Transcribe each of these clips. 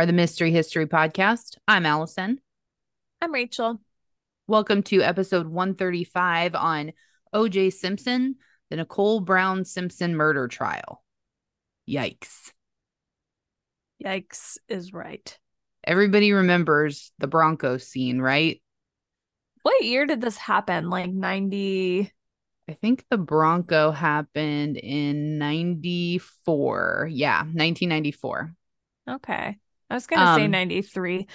Are the Mystery History Podcast. I'm Allison. I'm Rachel. Welcome to episode 135 on OJ Simpson, the Nicole Brown Simpson murder trial. Yikes. Yikes is right. Everybody remembers the Bronco scene, right? What year did this happen? Like 90. I think the Bronco happened in 94. Yeah, 1994. Okay. I was going to say Um, 93.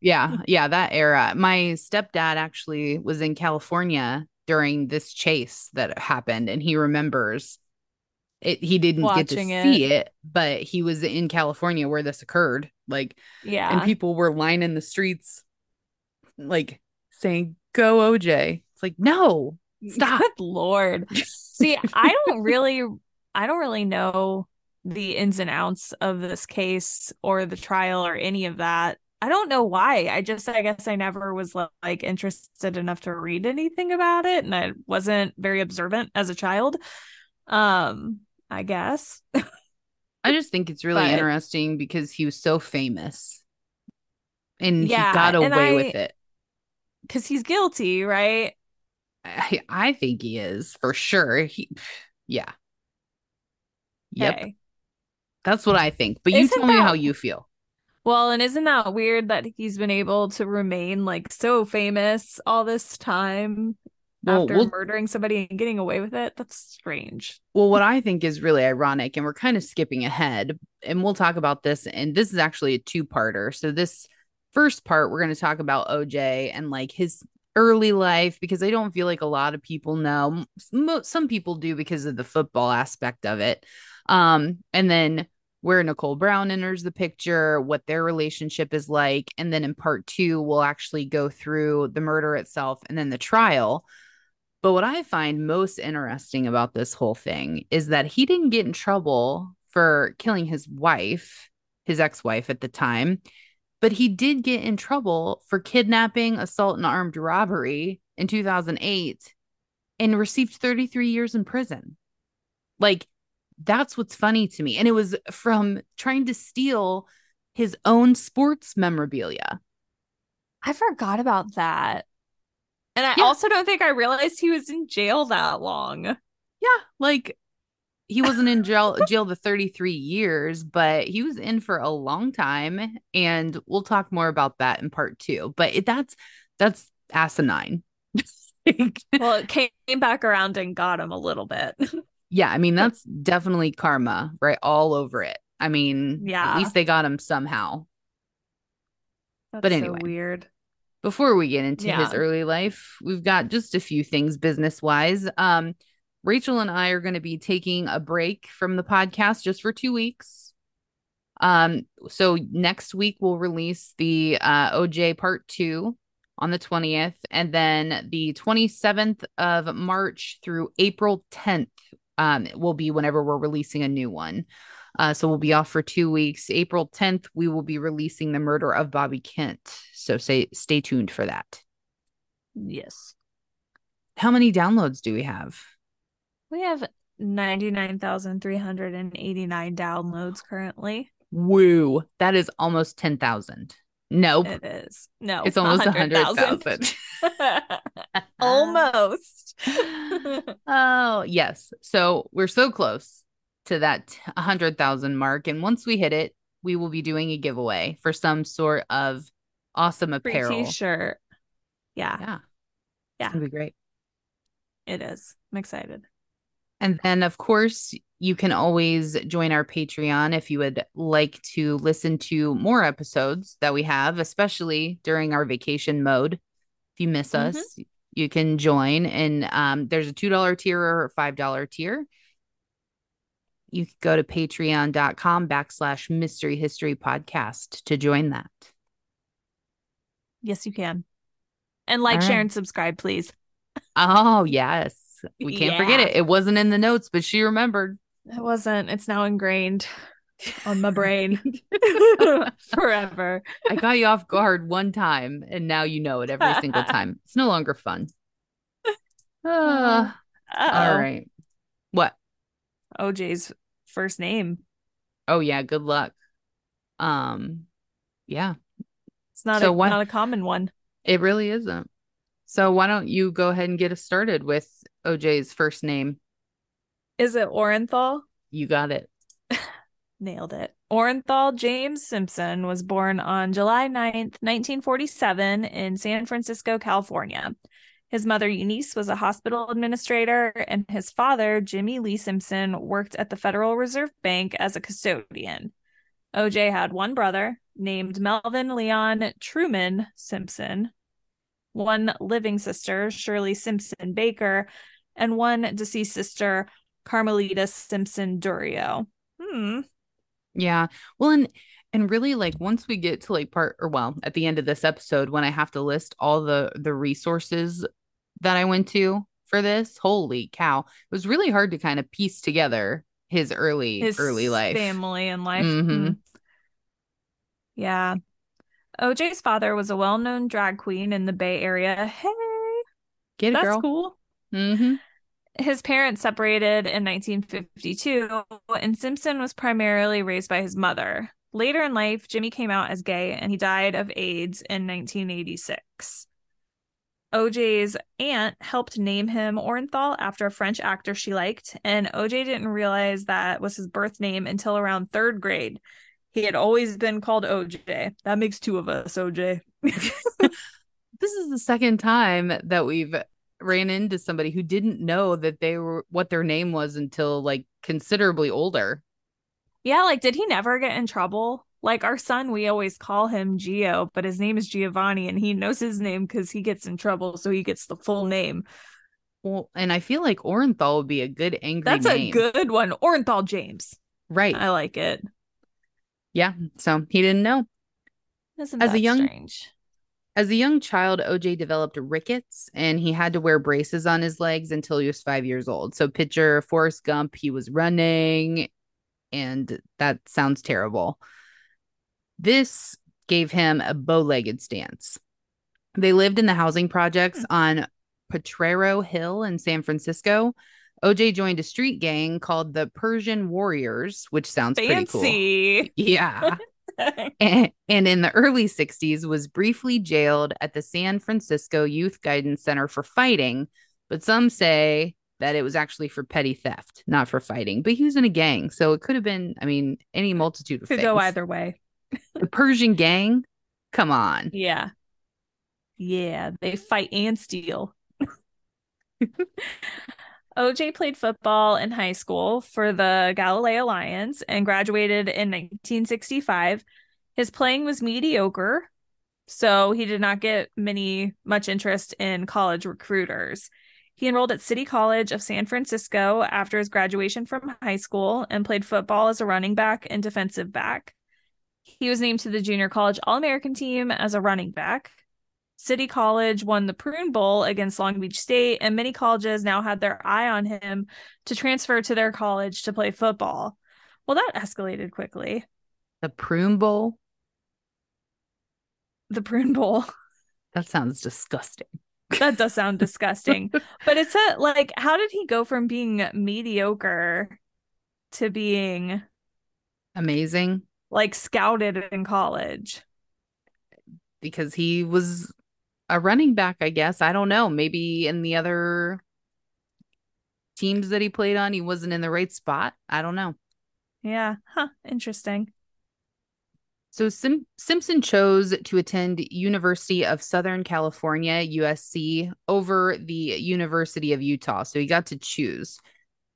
Yeah, yeah, that era. My stepdad actually was in California during this chase that happened, and he remembers it. He didn't get to Watching see it, but he was in California where this occurred. Like, Yeah. and people were lining the streets, like saying, Go OJ. It's like, no, stop. Good Lord. See, I don't really, I don't really know the ins and outs of this case or the trial or any of that. I don't know why. I just, I guess I never was like interested enough to read anything about it. And I wasn't very observant as a child. Um, I guess. I just think it's really But- interesting because he was so famous and Yeah, he got away I- with it. Because he's guilty, right? I, I think he is for sure. He, yeah. Yep. Okay. That's what I think. But you Isn't tell me how you feel. Well, and isn't that weird that he's been able to remain like so famous all this time Well, after we'll- murdering somebody and getting away with it? That's strange. Well, what I think is really ironic, and we're kind of skipping ahead, and we'll talk about this. And this is actually a two parter. So, this first part, we're going to talk about OJ and like his early life because I don't feel like a lot of people know. Some people do because of the football aspect of it. Um, and then where Nicole Brown enters the picture, what their relationship is like. And then in part two, we'll actually go through the murder itself and then the trial. But what I find most interesting about this whole thing is that he didn't get in trouble for killing his wife, his ex wife at the time, but he did get in trouble for kidnapping, assault, and armed robbery in 2008 and received 33 years in prison. Like, that's what's funny to me. And it was from trying to steal his own sports memorabilia. I forgot about that. And I Yeah. also don't think I realized he was in jail that long. Yeah, like he wasn't in jail jail the 33 years, but he was in for a long time and we'll talk more about that in part 2. But it, that's that's asinine. Well, it came back around and got him a little bit. yeah, I mean that's definitely karma, right? All over it. I mean, Yeah. at least they got him somehow. That's But so anyway. weird. before we get into his early life, we've got just a few things business wise. Um, Rachel and I are going to be taking a break from the podcast just for two weeks. Um, so next week we'll release the uh, OJ part two on the 20th, and then the 27th of March through April 10th um, will be whenever we're releasing a new one. Uh, so we'll be off for two weeks. April 10th, we will be releasing the murder of Bobby Kent. So say stay tuned for that. Yes. How many downloads do we have? We have 99,389 downloads currently. Woo. That is almost 10,000. Nope. It is. No, it's almost 100,000. 100,000. Almost. oh, yes. So we're so close to that 100,000 mark. And once we hit it, we will be doing a giveaway for some sort of awesome apparel. t-shirt. Yeah, Yeah. Yeah. It's going to be great. it is. I'm excited. And then, of course, you can always join our Patreon if you would like to listen to more episodes that we have, especially during our vacation mode. If you miss Mhm. us, you can join. And um, there's a $2 tier or a $5 tier. You can go to patreon.com backslash mystery history podcast to join that. Yes, you can. And like, All share, and subscribe, please. Oh, yes. We can't forget it. It wasn't in the notes, but she remembered. It wasn't. It's now ingrained on my brain forever. I got you off guard one time, and now you know it every single time. It's no longer fun. Uh, all right. What? OJ's first name. Oh, yeah. Good luck. Um, yeah, It's not So a why- not a common one. it really isn't. So why don't you go ahead and get us started with OJ's first name? Is it Orenthal? You got it. Nailed it. Orenthal James Simpson was born on July 9th, 1947, in San Francisco, California. His mother, Eunice, was a hospital administrator, and his father, Jimmy Lee Simpson, worked at the Federal Reserve Bank as a custodian. OJ had one brother named Melvin Leon Truman Simpson, one living sister, Shirley Simpson Baker, and one deceased sister, Carmelita Simpson Durio. Hmm. Yeah. Well, and and really like once we get to like part or well, at the end of this episode when I have to list all the the resources that I went to for this, holy cow. It was really hard to kind of piece together his early his early life. family and life. Mhm. Mm. Yeah. OJ's father was a well-known drag queen in the Bay Area. Hey, Get it, girl? that's girl. cool. Mm-hmm. His parents separated in 1952, and Simpson was primarily raised by his mother. Later in life, Jimmy came out as gay and he died of AIDS in 1986. OJ's aunt helped name him Orenthal after a French actor she liked, and OJ didn't realize that was his birth name until around third grade. He had always been called OJ. That makes two of us, OJ. This is the second time that we've ran into somebody who didn't know that they were what their name was until like considerably older. Yeah, like did he never get in trouble? Like our son, we always call him Gio, but his name is Giovanni and he knows his name because he gets in trouble, so he gets the full name. Well, and I feel like Orenthal would be a good angry That's name. a good one. Orenthal James. right. I like it. yeah. So he didn't know. Isn't As a young- strange? As a young child, OJ developed rickets and he had to wear braces on his legs until he was five years old. So, picture Forrest Gump, he was running, and that sounds terrible. This gave him a bow legged stance. They lived in the housing projects hmm. on Potrero Hill in San Francisco. OJ joined a street gang called the Persian Warriors, which sounds pretty cool. Fancy. Yeah and, and in the early 60s was briefly jailed at the San Francisco Youth Guidance Center for fighting, but some say that it was actually for petty theft, not for fighting. But he was in a gang, so it could have been, I mean, any multitude of Could things. go either way. The Persian gang, come on. Yeah. Yeah, they fight and steal. OJ played football in high school for the Galileo Lions and graduated in 1965. His playing was mediocre, so he did not get many much interest in college recruiters. He enrolled at City College of San Francisco after his graduation from high school and played football as a running back and defensive back. He was named to the junior college All American team as a running back. City College won the Prune Bowl against Long Beach State, and many colleges now had their eye on him to transfer to their college to play football. Well, that escalated quickly. The Prune Bowl, The Prune Bowl. that sounds disgusting. That does sound disgusting. But it's a like, how did he go from being mediocre to being Amazing like scouted in college? because he was a running back, I guess. I don't know. Maybe in the other teams that he played on, he wasn't in the right spot. I don't know. Yeah. Huh. Interesting. So Sim- Simpson chose to attend University of Southern California USC over the University of Utah. So he got to choose.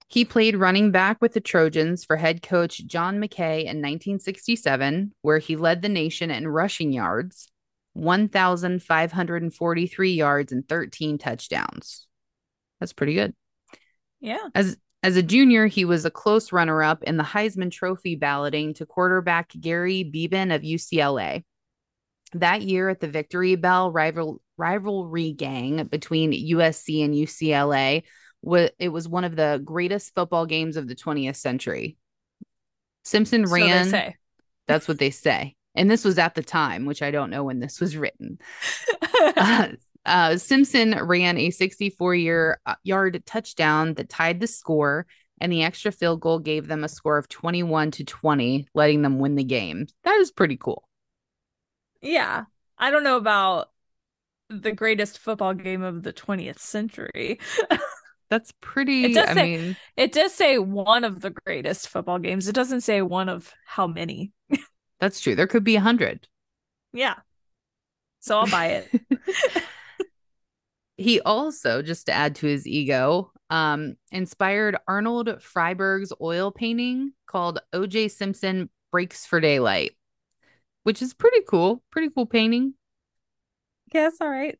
He played running back with the Trojans for head coach John McKay in 1967, where he led the nation in rushing yards, 1,543 yards and 13 touchdowns. That's pretty good. Yeah. As as a junior, he was a close runner-up in the Heisman Trophy balloting to quarterback Gary Beban of UCLA. That year at the Victory Bell rival rivalry gang between USC and UCLA, wa- it was one of the greatest football games of the 20th century. Simpson So they ran. say. That's what they say. And this was at the time, which I don't know when this was written. Uh, uh, Simpson ran a 64 year uh, yard touchdown that tied the score, and the extra field goal gave them a score of 21 to 20, letting them win the game. That is pretty cool. Yeah. I don't know about the greatest football game of the 20th century. That's pretty. It does I say- mean, it does say one of the greatest football games. It doesn't say one of how many. That's true. There could be a hundred. Yeah. So I'll buy it. He also, just to add to his ego, um, inspired Arnold Friberg's oil painting called O.J. Simpson Breaks for Daylight, which is pretty cool. Pretty cool painting. yes, all right.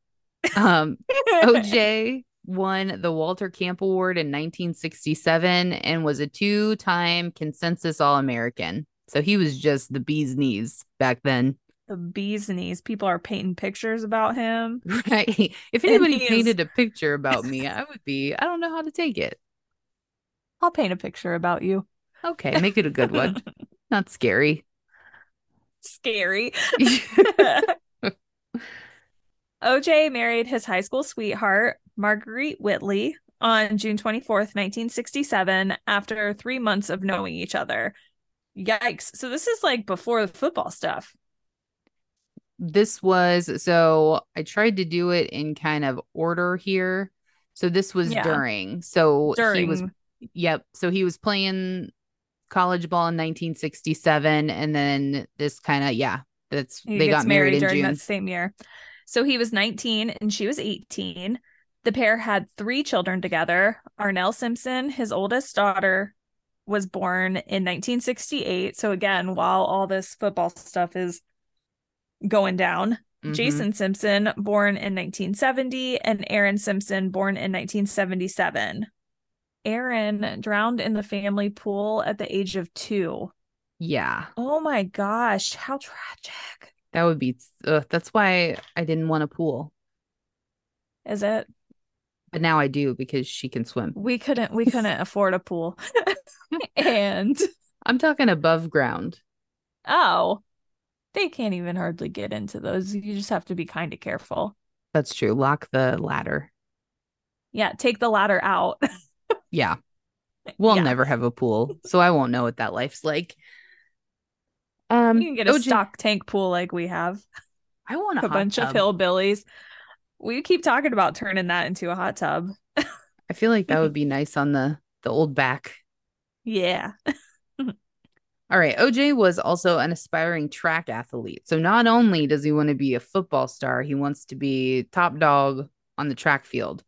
Um, OJ won the Walter Camp Award in 1967 and was a two time consensus All American. So he was just the bee's knees back then. the bee's knees. People are painting pictures about him. Right. If anybody he is- painted a picture about me, I would be, I don't know how to take it. I'll paint a picture about you. Okay, make it a good one. Not scary. Scary. OJ married his high school sweetheart, Marguerite Whitley, on June 24th, 1967, after three months of knowing each other. Yikes. So this is like before the football stuff. this was so I tried to do it in kind of order here. So this was Yeah. during. So During he was Yep. So he was playing college ball in 1967, and then this kind of yeah, that's he they got married, in during June. that same year. So he was 19 and she was 18. The pair had three children together. Arnelle Simpson, his oldest daughter, was born in 1968. So again, while all this football stuff is going down, Mhm. Jason Simpson, born in 1970, and Aaron Simpson, born in 1977. Aaron drowned in the family pool at the age of two. Yeah, Oh my gosh, how tragic that would be. Uh, that's why I didn't want a pool, is it? But now I do because she can swim. We couldn't we couldn't afford a pool. and I'm talking above ground. oh, they can't even hardly get into those. You just have to be kind of careful. That's true. Lock the ladder. Yeah, take the ladder out. Yeah, we'll Yeah. never have a pool, so I won't know what that life's like. Um, You can get a OJ stock tank pool like we have. I want a, A bunch tub. of hillbillies. We keep talking about turning that into a hot tub. I feel like that would be nice on the the old back. Yeah. All right, OJ was also an aspiring track athlete. So not only does he want to be a football star, he wants to be top dog on the track field.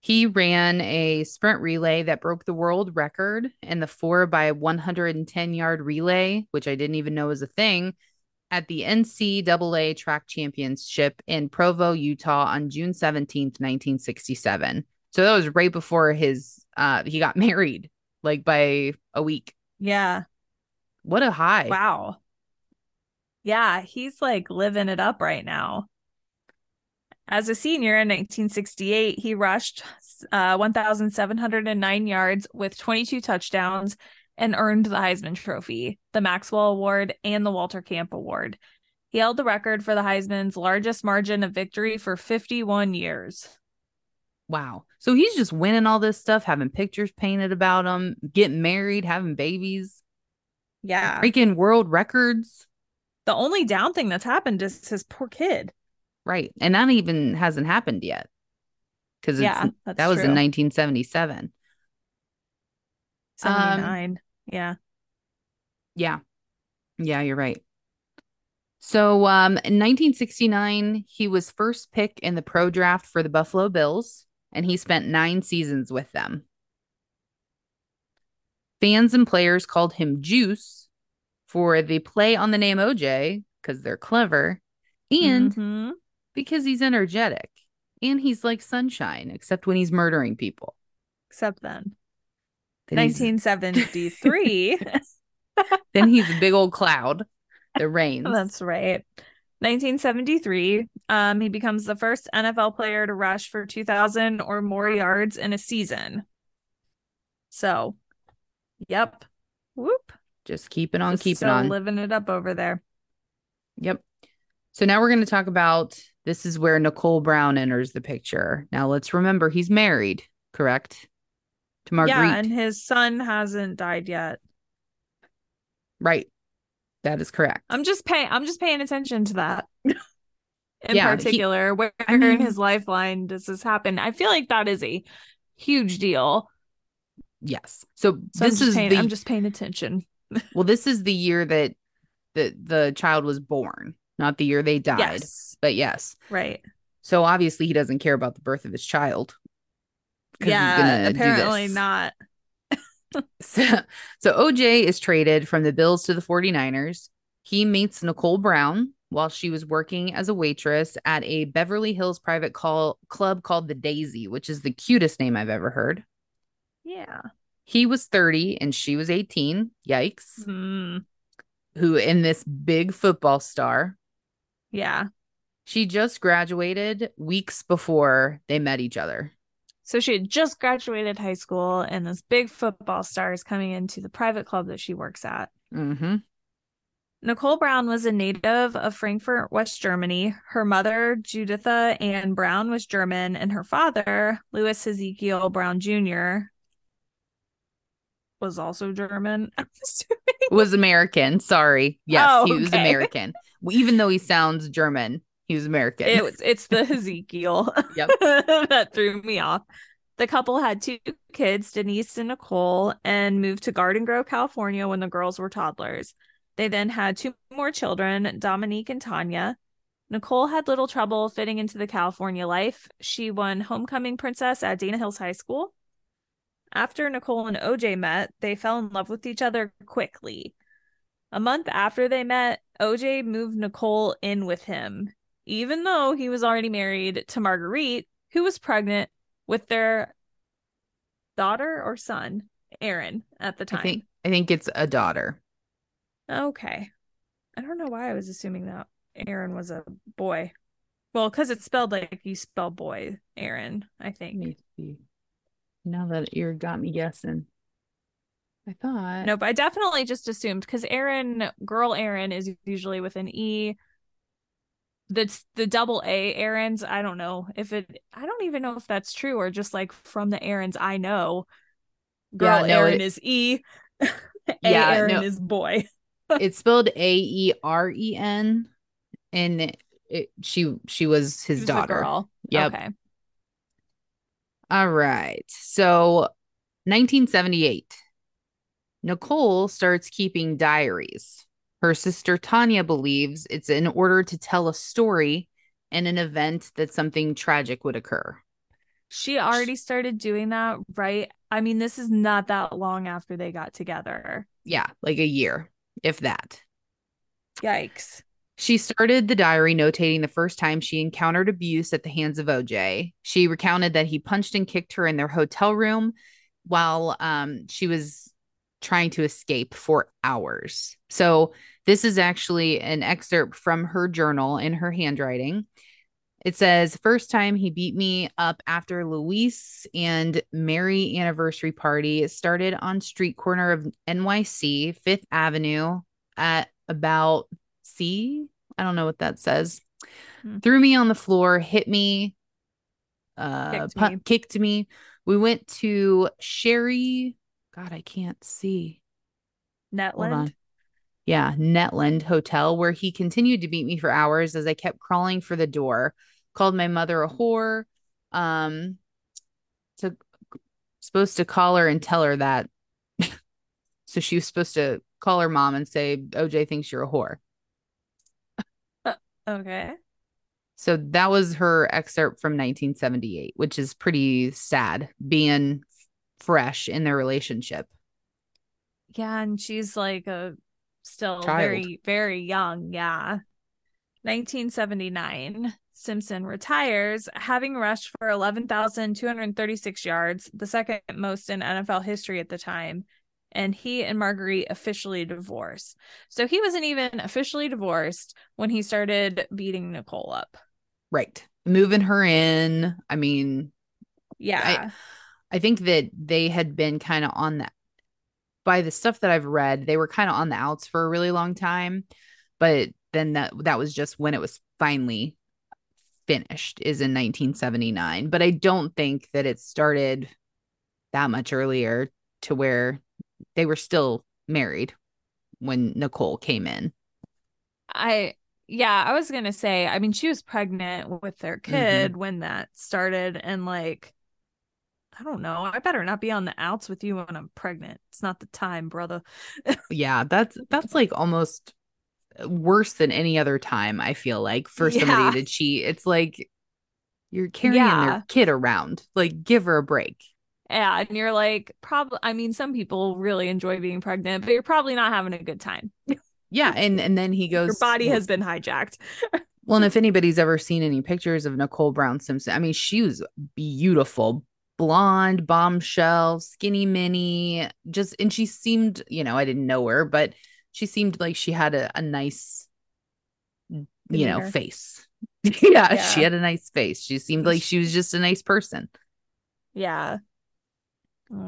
He ran a sprint relay that broke the world record in the 4 by 110 yard relay, which I didn't even know was a thing, at the NCAA track championship in Provo, Utah on June 17th, 1967. So that was right before his uh he got married, like by a week. Yeah. What a high. Wow. Yeah, he's like living it up right now. As a senior in 1968, he rushed uh, 1,709 yards with 22 touchdowns and earned the Heisman Trophy, the Maxwell Award, and the Walter Camp Award. He held the record for the Heisman's largest margin of victory for 51 years. Wow. So he's just winning all this stuff, having pictures painted about him, getting married, having babies, Yeah. Freaking world records. The only down thing that's happened is his poor kid. Right. And that even hasn't happened yet. Because Yeah, that was true. in 1977. Um, 79. Yeah. Yeah. Yeah, you're right. So um in 1969, he was first pick in the pro draft for the Buffalo Bills, and he spent nine seasons with them. Fans and players called him Juice for the play on the name OJ because they're clever and Mhm. because he's energetic and he's like sunshine, except when he's murdering people. except then. Then 1973. then he's a big old cloud that rains. That's right. 1973. Um, he becomes the first NFL player to rush for 2,000 or more yards in a season. So, yep. Whoop. Just keeping on Just keeping on. living it up over there. Yep. So now we're going to talk about this is where Nicole Brown enters the picture. Now let's remember he's married, correct? To Marguerite. Yeah, and his son hasn't died yet. right. That is correct. I'm just paying I'm just paying attention to that. In Yeah, he- particular, where I mean- in his lifeline does this happen? I feel like that is a huge deal. yes. So, So this is paying, the I'm just paying attention. well, this is the year that the the child was born, not the year they died. Yes. But yes. Right. So obviously he doesn't care about the birth of his child. Yeah. Apparently not. So, so OJ is traded from the Bills to the 49ers. He meets Nicole Brown while she was working as a waitress at a Beverly Hills private call club called the Daisy, which is the cutest name I've ever heard. Yeah. He was 30 and she was 18. Yikes. Hmm. Who in this big football star. Yeah. She just graduated weeks before they met each other. So she had just graduated high school, and this big football star is coming into the private club that she works at. hmm Nicole Brown was a native of Frankfurt, West Germany. Her mother, Juditha Ann Brown, was German, and her father, Louis Ezekiel Brown Jr., was also German. I'm assuming. Was American. Sorry. Yes, Oh, he was. American. Even though he sounds German, he was American. It was, it's the Ezekiel Yep. that threw me off. The couple had two kids, Denise and Nicole, and moved to Garden Grove, California when the girls were toddlers. They then had two more children, Dominique and Tanya. Nicole had little trouble fitting into the California life. She won Homecoming Princess at Dana Hills High School. After Nicole and OJ met, they fell in love with each other quickly. A month after they met, OJ moved Nicole in with him, even though he was already married to Marguerite, who was pregnant with their daughter or son, Aaron, at the time. I think I think it's a daughter. Okay. I don't know why I was assuming that Aaron was a boy. Well, because it's spelled like you spell boy, Aaron, I think. Now that you got me guessing. I thought Nope, I definitely just assumed because Aaron, girl Aaron, is usually with an E. That's the double A Aaron's. I don't know if it, I don't even know if that's true or just like from the Aaron's I know. Girl Yeah, no, Aaron it- is E. A Yeah, Aaron no. is boy. it's spelled A E R E N and it, it, she she was his She was a daughter. girl. Yep. Okay. All right. So 1978. Nicole starts keeping diaries. Her sister Tanya believes it's in order to tell a story in an event that something tragic would occur. She already started doing that, right? I mean, this is not that long after they got together. Yeah, like a year, if that. Yikes. She started the diary notating the first time she encountered abuse at the hands of OJ. She recounted that he punched and kicked her in their hotel room while um, she was trying to escape for hours. So, this is actually an excerpt from her journal in her handwriting. It says, First time he beat me up after Luis and Mary anniversary party. It started on street corner of NYC, Fifth Avenue at about C. I don't know what that says. Hmm. Threw me on the floor, hit me, uh, Kicked pu- me. kicked me. We went to Sherry. God, I can't see. Netland. Yeah, Netland Hotel, where he continued to beat me for hours as I kept crawling for the door. Called my mother a whore. Um, to supposed to call her and tell her that. so she was supposed to call her mom and say, "OJ thinks you're a whore." Okay. So that was her excerpt from 1978, which is pretty sad being fresh in their relationship. Yeah, and she's like a still Child. very, very young. Yeah. 1979. Simpson retires, having rushed for 11,236 yards, the second most in NFL history at the time. And he and Marguerite officially divorced. So he wasn't even officially divorced when he started beating Nicole up. Right. Moving her in. I mean, Yeah. I think that they had been kind of on that by the stuff that I've read, they were kind of on the outs for a really long time. But then that that was just when it was finally finished is in 1979. But I don't think that it started that much earlier to where they were still married when Nicole came in. I yeah, I was gonna say, I mean, she was pregnant with their Mm-hmm. kid when that started, and like, I don't know, I better not be on the outs with you when I'm pregnant. It's not the time, brother. Yeah, that's that's like almost uh, worse than any other time, I feel like, for Yeah. somebody to cheat. It's like you're carrying Yeah. their kid around. Like, give her a break. Yeah, and you're like, probably. I mean, some people really enjoy being pregnant, but you're probably not having a good time. Yeah, and and then he goes Your body has been hijacked. Well, and if anybody's ever seen any pictures of Nicole Brown Simpson, I mean, she was beautiful, blonde, bombshell, skinny mini, just, and she seemed, you know, I didn't know her, but she seemed like she had a, a nice, you know, face. yeah, Yeah. she had a nice face. She seemed like she was just a nice person. Yeah.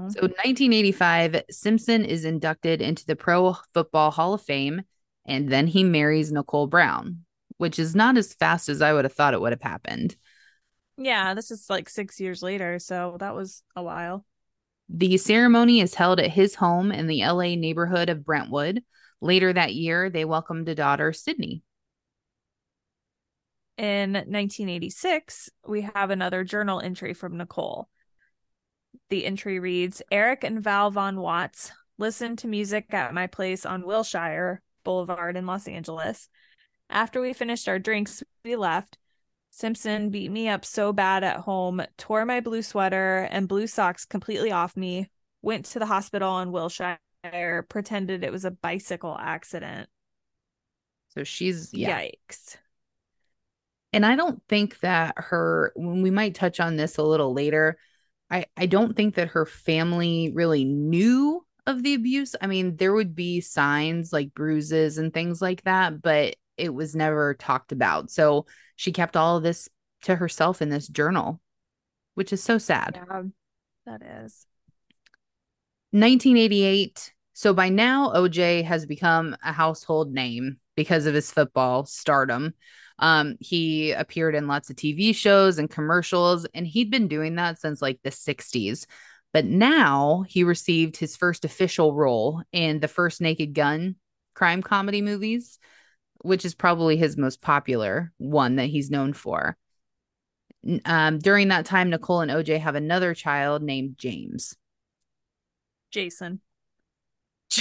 So, 1985, Simpson is inducted into the Pro Football Hall of Fame, and then he marries Nicole Brown, which is not as fast as I would have thought it would have happened. Yeah, this is like six years later, so that was a while. The ceremony is held at his home in the LA neighborhood of Brentwood. Later that year, they welcomed a daughter, Sydney. In 1986, we have another journal entry from Nicole. The entry reads Eric and Val Von Watts listened to music at my place on Wilshire Boulevard in Los Angeles. After we finished our drinks, we left. Simpson beat me up so bad at home, tore my blue sweater and blue socks completely off me, went to the hospital in Wilshire, pretended it was a bicycle accident. So she's, yeah. Yikes. And I don't think that her, when we might touch on this a little later, I, I don't think that her family really knew of the abuse. I mean, there would be signs like bruises and things like that, but it was never talked about. So she kept all of this to herself in this journal, which is so sad. Yeah, that is. 1988. So by now, OJ has become a household name because of his football stardom. Um, he appeared in lots of TV shows and commercials, and he'd been doing that since like the 60s. But now he received his first official role in the first Naked Gun crime comedy movies, which is probably his most popular one that he's known for. Um, during that time, Nicole and OJ have another child named James. Jason.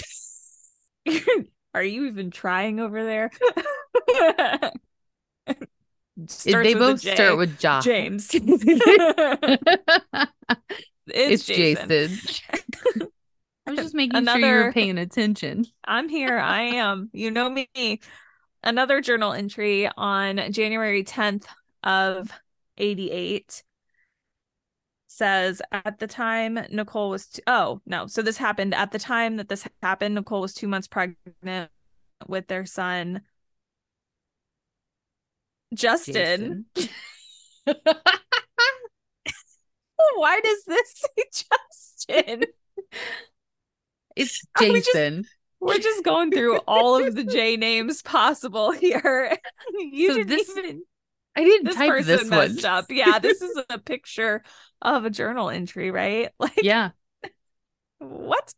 Are you even trying over there? They both J. start with Ja. James. it's it's, Jason. Jason. I was just making sure you were Another- paying attention. I'm here. I am. You know me. Another journal entry on January 10th of 88 says at the time Nicole was t- oh no so this happened at the time that this happened Nicole was 2 months pregnant with their son Justin. Why does this say Justin? It's we just- Jason. We're just going through all of the J names possible here. You So didn't this- even I didn't this type person this one. up. Yeah, this is a picture of a journal entry, right? Like Yeah. what?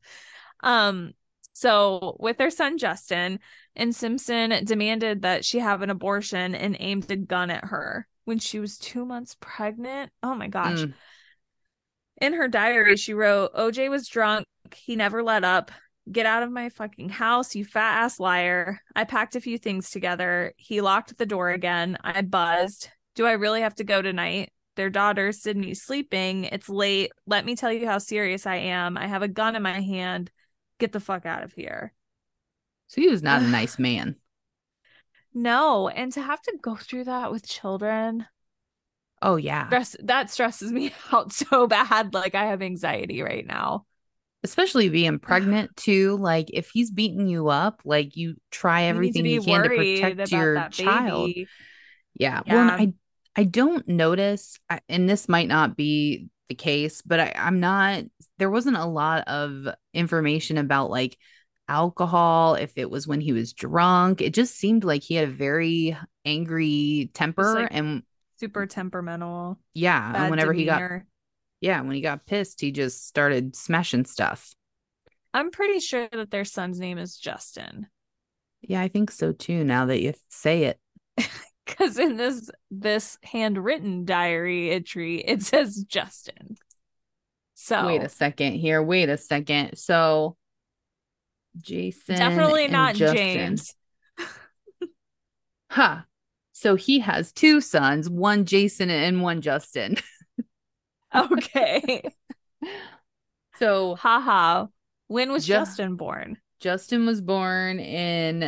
Um so with their son Justin and Simpson demanded that she have an abortion and aimed a gun at her when she was 2 months pregnant. Oh my gosh. Mm. In her diary, she wrote, OJ was drunk. He never let up. Get out of my fucking house, you fat ass liar. I packed a few things together. He locked the door again. I buzzed. Do I really have to go tonight? Their daughter, Sydney's sleeping. It's late. Let me tell you how serious I am. I have a gun in my hand. Get the fuck out of here. So he was not a nice man. No. And to have to go through that with children, Oh yeah. stress that stresses me out so bad. Like I have anxiety right now. Especially being pregnant too. Like if he's beating you up, like you try everything you, can to protect your child. baby. Yeah. Well. I I don't notice, I- and this might not be the case, but I, I'm not. There wasn't a lot of information about like alcohol. If it was when he was drunk, it just seemed like he had a very angry temper, like, and super temperamental. yeah, and whenever he got demeanor. Yeah, when he got pissed, he just started smashing stuff. I'm pretty sure that their son's name is Justin. Yeah, I think so too. Now that you say it, because in this this handwritten diary entry it says Justin. So wait a second here. Wait a second. So Jason definitely not Justin. James. Huh. So he has two sons, one Jason and one Justin. Okay. So Haha. When was Ju- Justin born? Justin was born in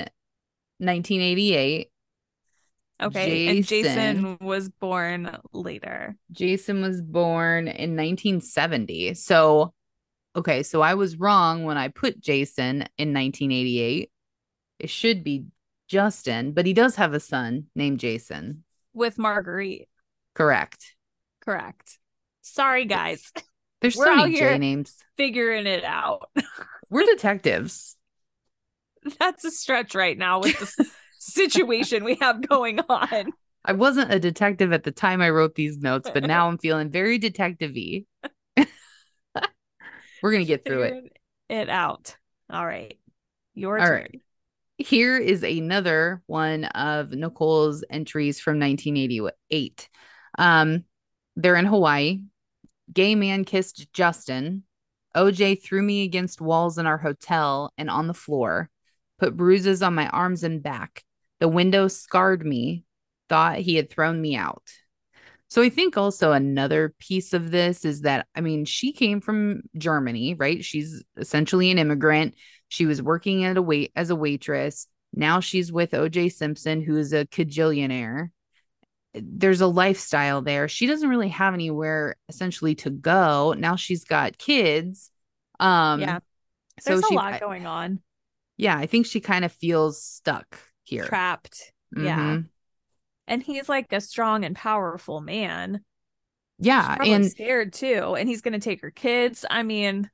1988. Okay. And Jason. Jason was born later. Jason was born in 1970. So, okay, so I was wrong when I put Jason in 1988. It should be Justin, but he does have a son named Jason. With Marguerite. Correct. Correct. Sorry, guys. There's We're so many J names. Figuring it out. We're detectives. That's a stretch right now with the situation we have going on. I wasn't a detective at the time I wrote these notes, but now I'm feeling very detective-y. We're gonna get through it. It out. All right. Your All turn. right. Here is another one of Nicole's entries from 1988. Um, they're in Hawaii. Gay man kissed Justin. OJ threw me against walls in our hotel and on the floor, put bruises on my arms and back. The window scarred me, thought he had thrown me out. So I think also another piece of this is that, I mean, she came from Germany, right? She's essentially an immigrant. She was working at a wait as a waitress. Now she's with OJ Simpson, who is a cajillionaire. There's a lifestyle there. She doesn't really have anywhere essentially to go. Now she's got kids. Um Yeah. so There's she a lot going on. yeah, I think she kind of feels stuck here. Trapped. Yeah. Mhm. And he's like a strong and powerful man. Yeah, and scared too. And he's gonna take her kids. I mean,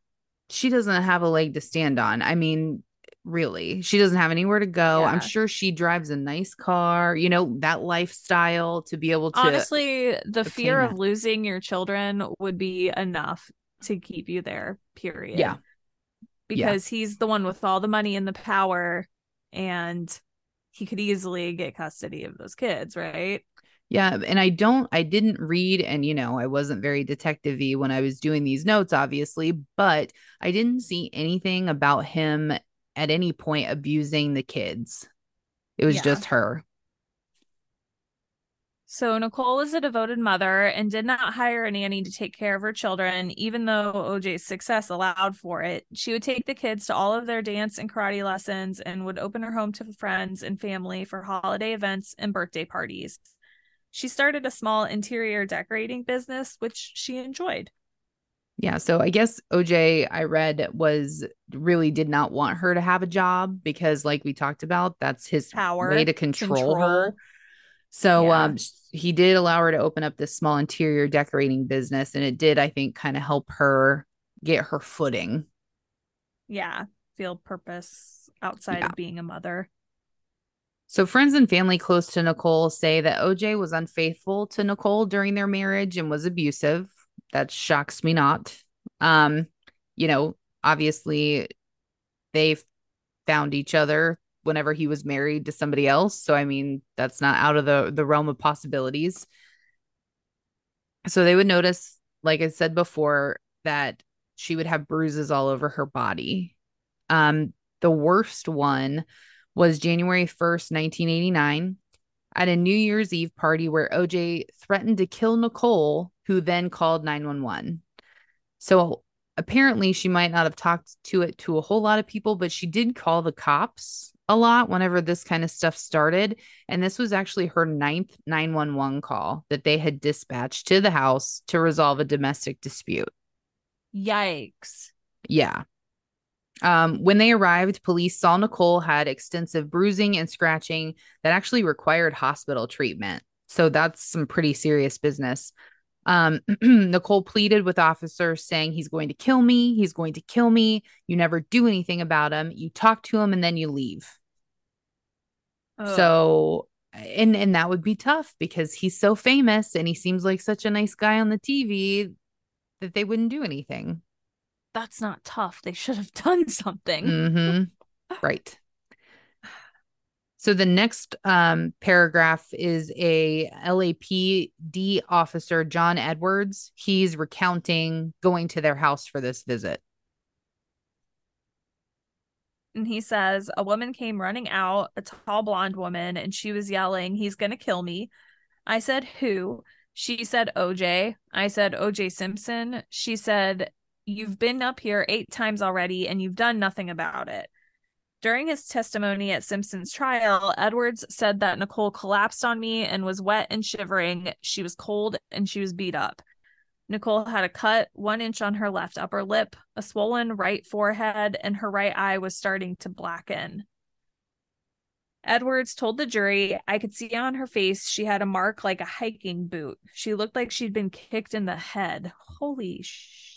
she doesn't have a leg to stand on. I mean, really, she doesn't have anywhere to go. I'm sure she drives a nice car, you know, that lifestyle to be able to. honestly, the fear of losing your children would be enough to keep you there, period. Yeah. Because he's the one with all the money and the power, and he could easily get custody of those kids, right? yeah. And I don't, I didn't read, and, you know, I wasn't very detective y when I was doing these notes, obviously, but I didn't see anything about him at any point abusing the kids. It was Yeah. just her. So Nicole was a devoted mother and did not hire a nanny to take care of her children, even though OJ's success allowed for it. She would take the kids to all of their dance and karate lessons and would open her home to friends and family for holiday events and birthday parties. She started a small interior decorating business, which she enjoyed. Yeah. So I guess OJ, I read, was really did not want her to have a job because, like we talked about, that's his Power, way to control, her. So Yeah. um, he did allow her to open up this small interior decorating business, and it did, I think, kind of help her get her footing. Yeah, feel purpose outside Yeah. of being a mother. So friends and family close to Nicole say that OJ was unfaithful to Nicole during their marriage and was abusive. That shocks me not. Um, you know, obviously they found each other whenever he was married to somebody else. So I mean, that's not out of the the realm of possibilities. So they would notice, like I said before, that she would have bruises all over her body. Um, the worst one was January 1st, 1989, at a New Year's Eve party where OJ threatened to kill Nicole, who then called 911. So apparently, she might not have talked to it to a whole lot of people, but she did call the cops a lot whenever this kind of stuff started. And this was actually her ninth 911 call that they had dispatched to the house to resolve a domestic dispute. Yikes. Yeah. Um, when they arrived, police saw Nicole had extensive bruising and scratching that actually required hospital treatment. So that's some pretty serious business. Um, Nicole pleaded with officers saying, He's going to kill me. He's going to kill me. You never do anything about him. You talk to him and then you leave. Ugh. So, and and that would be tough because he's so famous and he seems like such a nice guy on the TV. that they wouldn't do anything. That's not tough. They should have done something. hmm right. So the next um, paragraph is a LAPD officer, John Edwards. He's recounting going to their house for this visit. And he says, A woman came running out, a tall blonde woman, and she was yelling, He's going to kill me. I said, Who? She said, OJ. I said, OJ Simpson. She said, You've been up here eight times already and you've done nothing about it. During his testimony at Simpson's trial, Edwards said that Nicole collapsed on me and was wet and shivering. She was cold and she was beat up. Nicole had a cut one inch on her left upper lip, a swollen right forehead, and her right eye was starting to blacken. Edwards told the jury, I could see on her face she had a mark like a hiking boot. She looked like she'd been kicked in the head. Holy shit.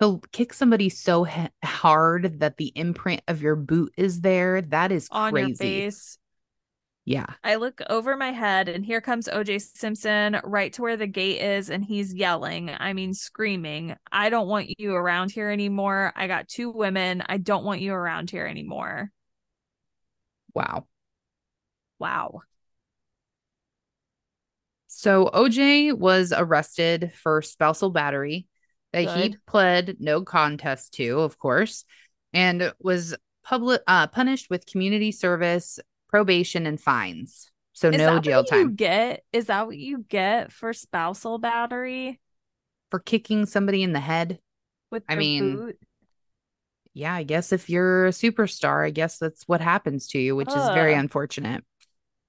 To kick somebody so ha- hard that the imprint of your boot is there, that is On crazy. your face. Yeah. I look over my head and here comes OJ Simpson right to where the gate is and he's yelling. I mean, screaming, I don't want you around here anymore. I got two women. I don't want you around here anymore. Wow. Wow. So OJ was arrested for spousal battery that he pled no contest to, of course, and was public uh, punished with community service, probation, and fines. So Is no that jail what you time get? Is that what you get for spousal battery for kicking somebody in the head. with I mean, boot? Yeah, I guess if you're a superstar, I guess that's what happens to you, which is very unfortunate.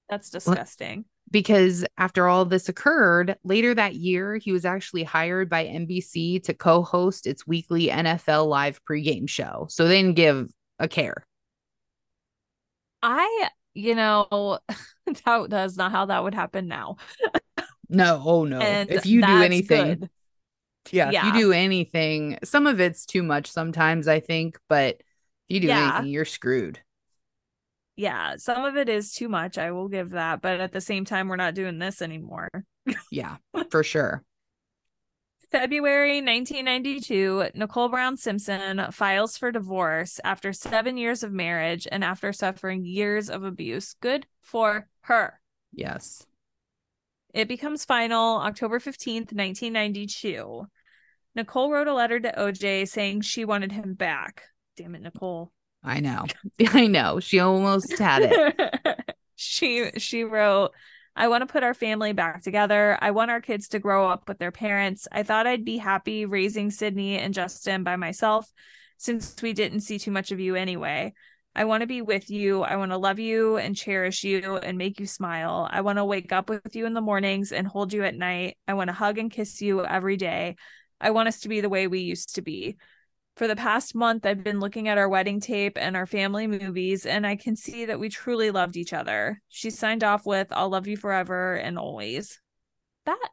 That's disgusting. Because after all this occurred, later that year, he was actually hired by NBC to co host its weekly NFL live pregame show. So they didn't give a care. I, you know, that that's not how that would happen now. No, oh no. And if you do anything, good. yeah, if you do anything, some of it's too much sometimes, I think, but if you do Yeah. anything, you're screwed. Yeah, some of it is too much. I will give that, but at the same time, we're not doing this anymore. Yeah, for sure. February 1992, Nicole Brown Simpson files for divorce after seven years of marriage and after suffering years of abuse. Good for her. Yes. It becomes final October 15th, 1992. Nicole wrote a letter to OJ saying she wanted him back. Damn it, Nicole. I know. I know. She almost had it. she she wrote I want to put our family back together. I want our kids to grow up with their parents. I thought I'd be happy raising Sydney and Justin by myself since we didn't see too much of you anyway. I want to be with you. I want to love you and cherish you and make you smile. I want to wake up with you in the mornings and hold you at night. I want to hug and kiss you every day. I want us to be the way we used to be. For the past month, I've been looking at our wedding tape and our family movies, and I can see that we truly loved each other. She signed off with, I'll love you forever and always. That,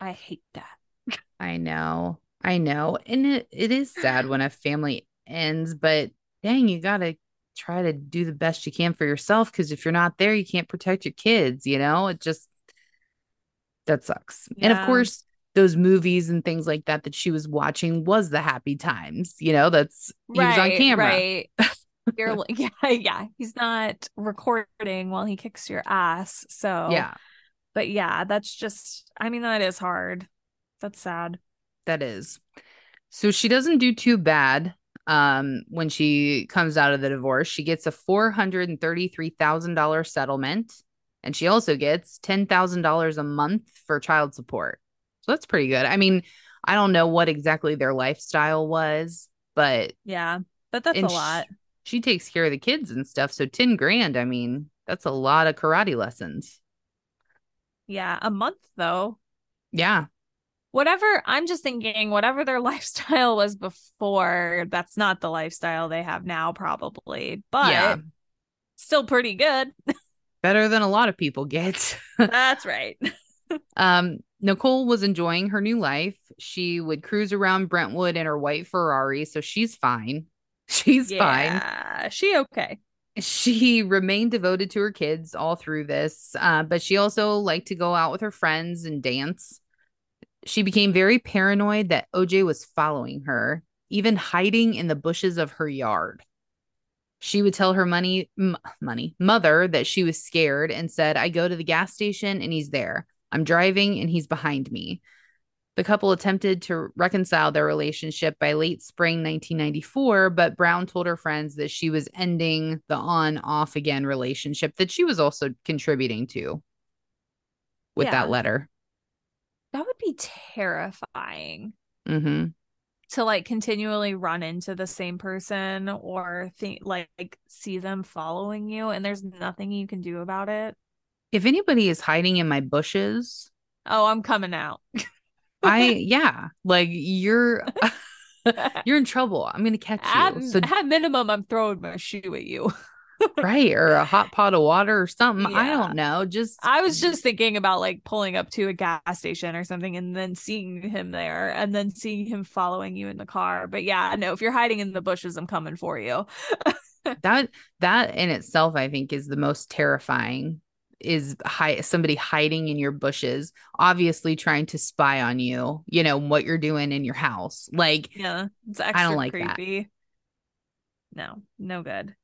I hate that. I know. I know. And it, it is sad when a family ends, but dang, you got to try to do the best you can for yourself because if you're not there, you can't protect your kids, you know? It just, that sucks. And of course, those movies and things like that that she was watching was the happy times, you know? That's, he was on camera. Right. You're yeah, yeah. He's not recording while he kicks your ass. So, Yeah, But yeah, that's just, I mean, that is hard. That's sad. that is. So she doesn't do too bad um when she comes out of the divorce. She gets a $433,000 settlement and she also gets $10,000 a month for child support. So that's pretty good. I mean, I don't know what exactly their lifestyle was, but Yeah. But that's a lot. she takes care of the kids and stuff. So 10 grand, I mean, that's a lot of karate lessons. Yeah. A month, though. Yeah. whatever i'm just thinking whatever their lifestyle was before that's not the lifestyle they have now probably but Yeah. still pretty good Better than a lot of people get. that's right Um, Nicole was enjoying her new life. She would cruise around Brentwood in her white Ferrari, so she's fine. She's fine. she okay She remained devoted to her kids all through this, uh, but she also liked to go out with her friends and dance. She became very paranoid that OJ was following her, even hiding in the bushes of her yard. She would tell her money m- money mother that she was scared and said, "I go to the gas station and he's there. I'm driving and he's behind me." The couple attempted to reconcile their relationship by late spring 1994, but Brown told her friends that she was ending the on off again relationship that she was also contributing to with Yeah. that letter. That would be terrifying hmm to like continually run into the same person or think like see them following you and there's nothing you can do about it. If anybody is hiding in my bushes, Oh, I'm coming out. I yeah, like you're you're in trouble. I'm gonna catch at, you. So at minimum, I'm throwing my shoe at you. right, or a hot pot of water or something. I don't know. Just I was just thinking about like pulling up to a gas station or something and then seeing him there and then seeing him following you in the car. But yeah, no, if you're hiding in the bushes, I'm coming for you. that that in itself, I think, is the most terrifying. Is hi- somebody hiding in your bushes, obviously trying to spy on you. You know what you're doing in your house. Like Yeah, it's extra don't like that. creepy. No, no good.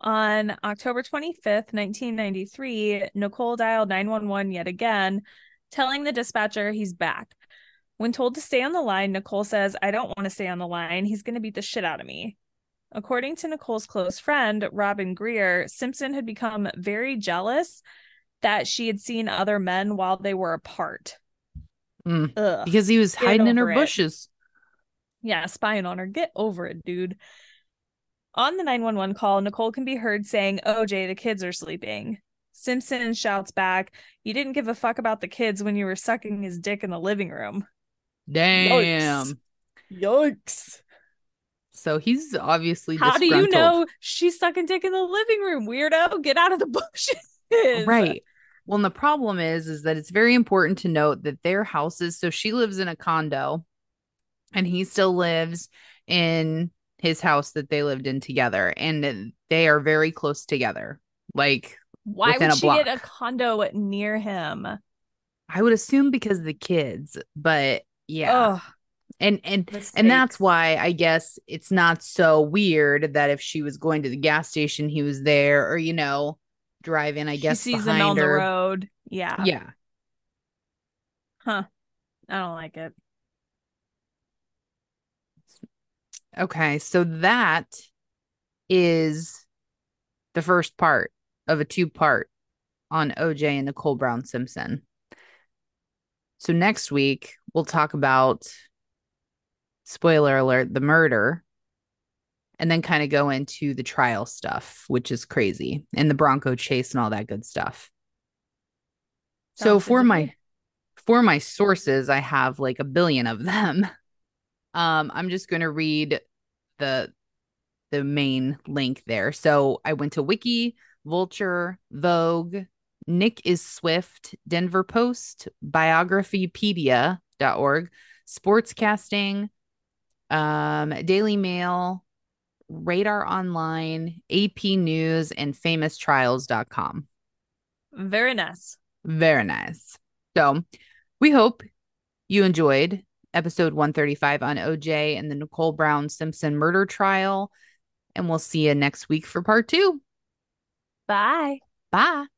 On October 25th, 1993, Nicole dialed 911 yet again, telling the dispatcher he's back. When told to stay on the line, Nicole says, I don't want to stay on the line. He's going to beat the shit out of me. According to Nicole's close friend, Robin Greer, Simpson had become very jealous that she had seen other men while they were apart. mm, Ugh. because he was hiding in her it. bushes. Yeah, spying on her. Get over it, dude. On the 911 call, Nicole can be heard saying, OJ, the kids are sleeping. Simpson shouts back, You didn't give a fuck about the kids when you were sucking his dick in the living room. Damn. Yikes. So he's obviously How do you know she's sucking dick in the living room, weirdo? Get out of the bushes. Right. Well, and the problem is, is that it's very important to note that their houses. So she lives in a condo, and he still lives in his house that they lived in together, and they are very close together. Like Why would she get a condo near him? I would assume because of the kids, but yeah, Ugh, and and and that's why I guess it's not so weird that if she was going to the gas station, he was there, or you know, driving. I she guess sees behind him on her. the road. Yeah. Yeah. Huh. I don't like it. Okay, so that is the first part of a two part on OJ and Nicole Brown Simpson. So next week, we'll talk about spoiler alert, the murder, and then kind of go into the trial stuff, which is crazy, and the Bronco chase and all that good stuff. so Sounds good for my for my sources, I have like a billion of them. Um, I'm just gonna read the the main link there. So I went to Wiki, Vulture, Vogue, Nicki Swift, Denver Post, biographypedia.org, sportscasting, um, Daily Mail, Radar Online, AP News, and famoustrials.com. Very nice. Very nice. So we hope you enjoyed episode 135 on OJ and the Nicole Brown Simpson murder trial. And we'll see you next week for part two. Bye. Bye.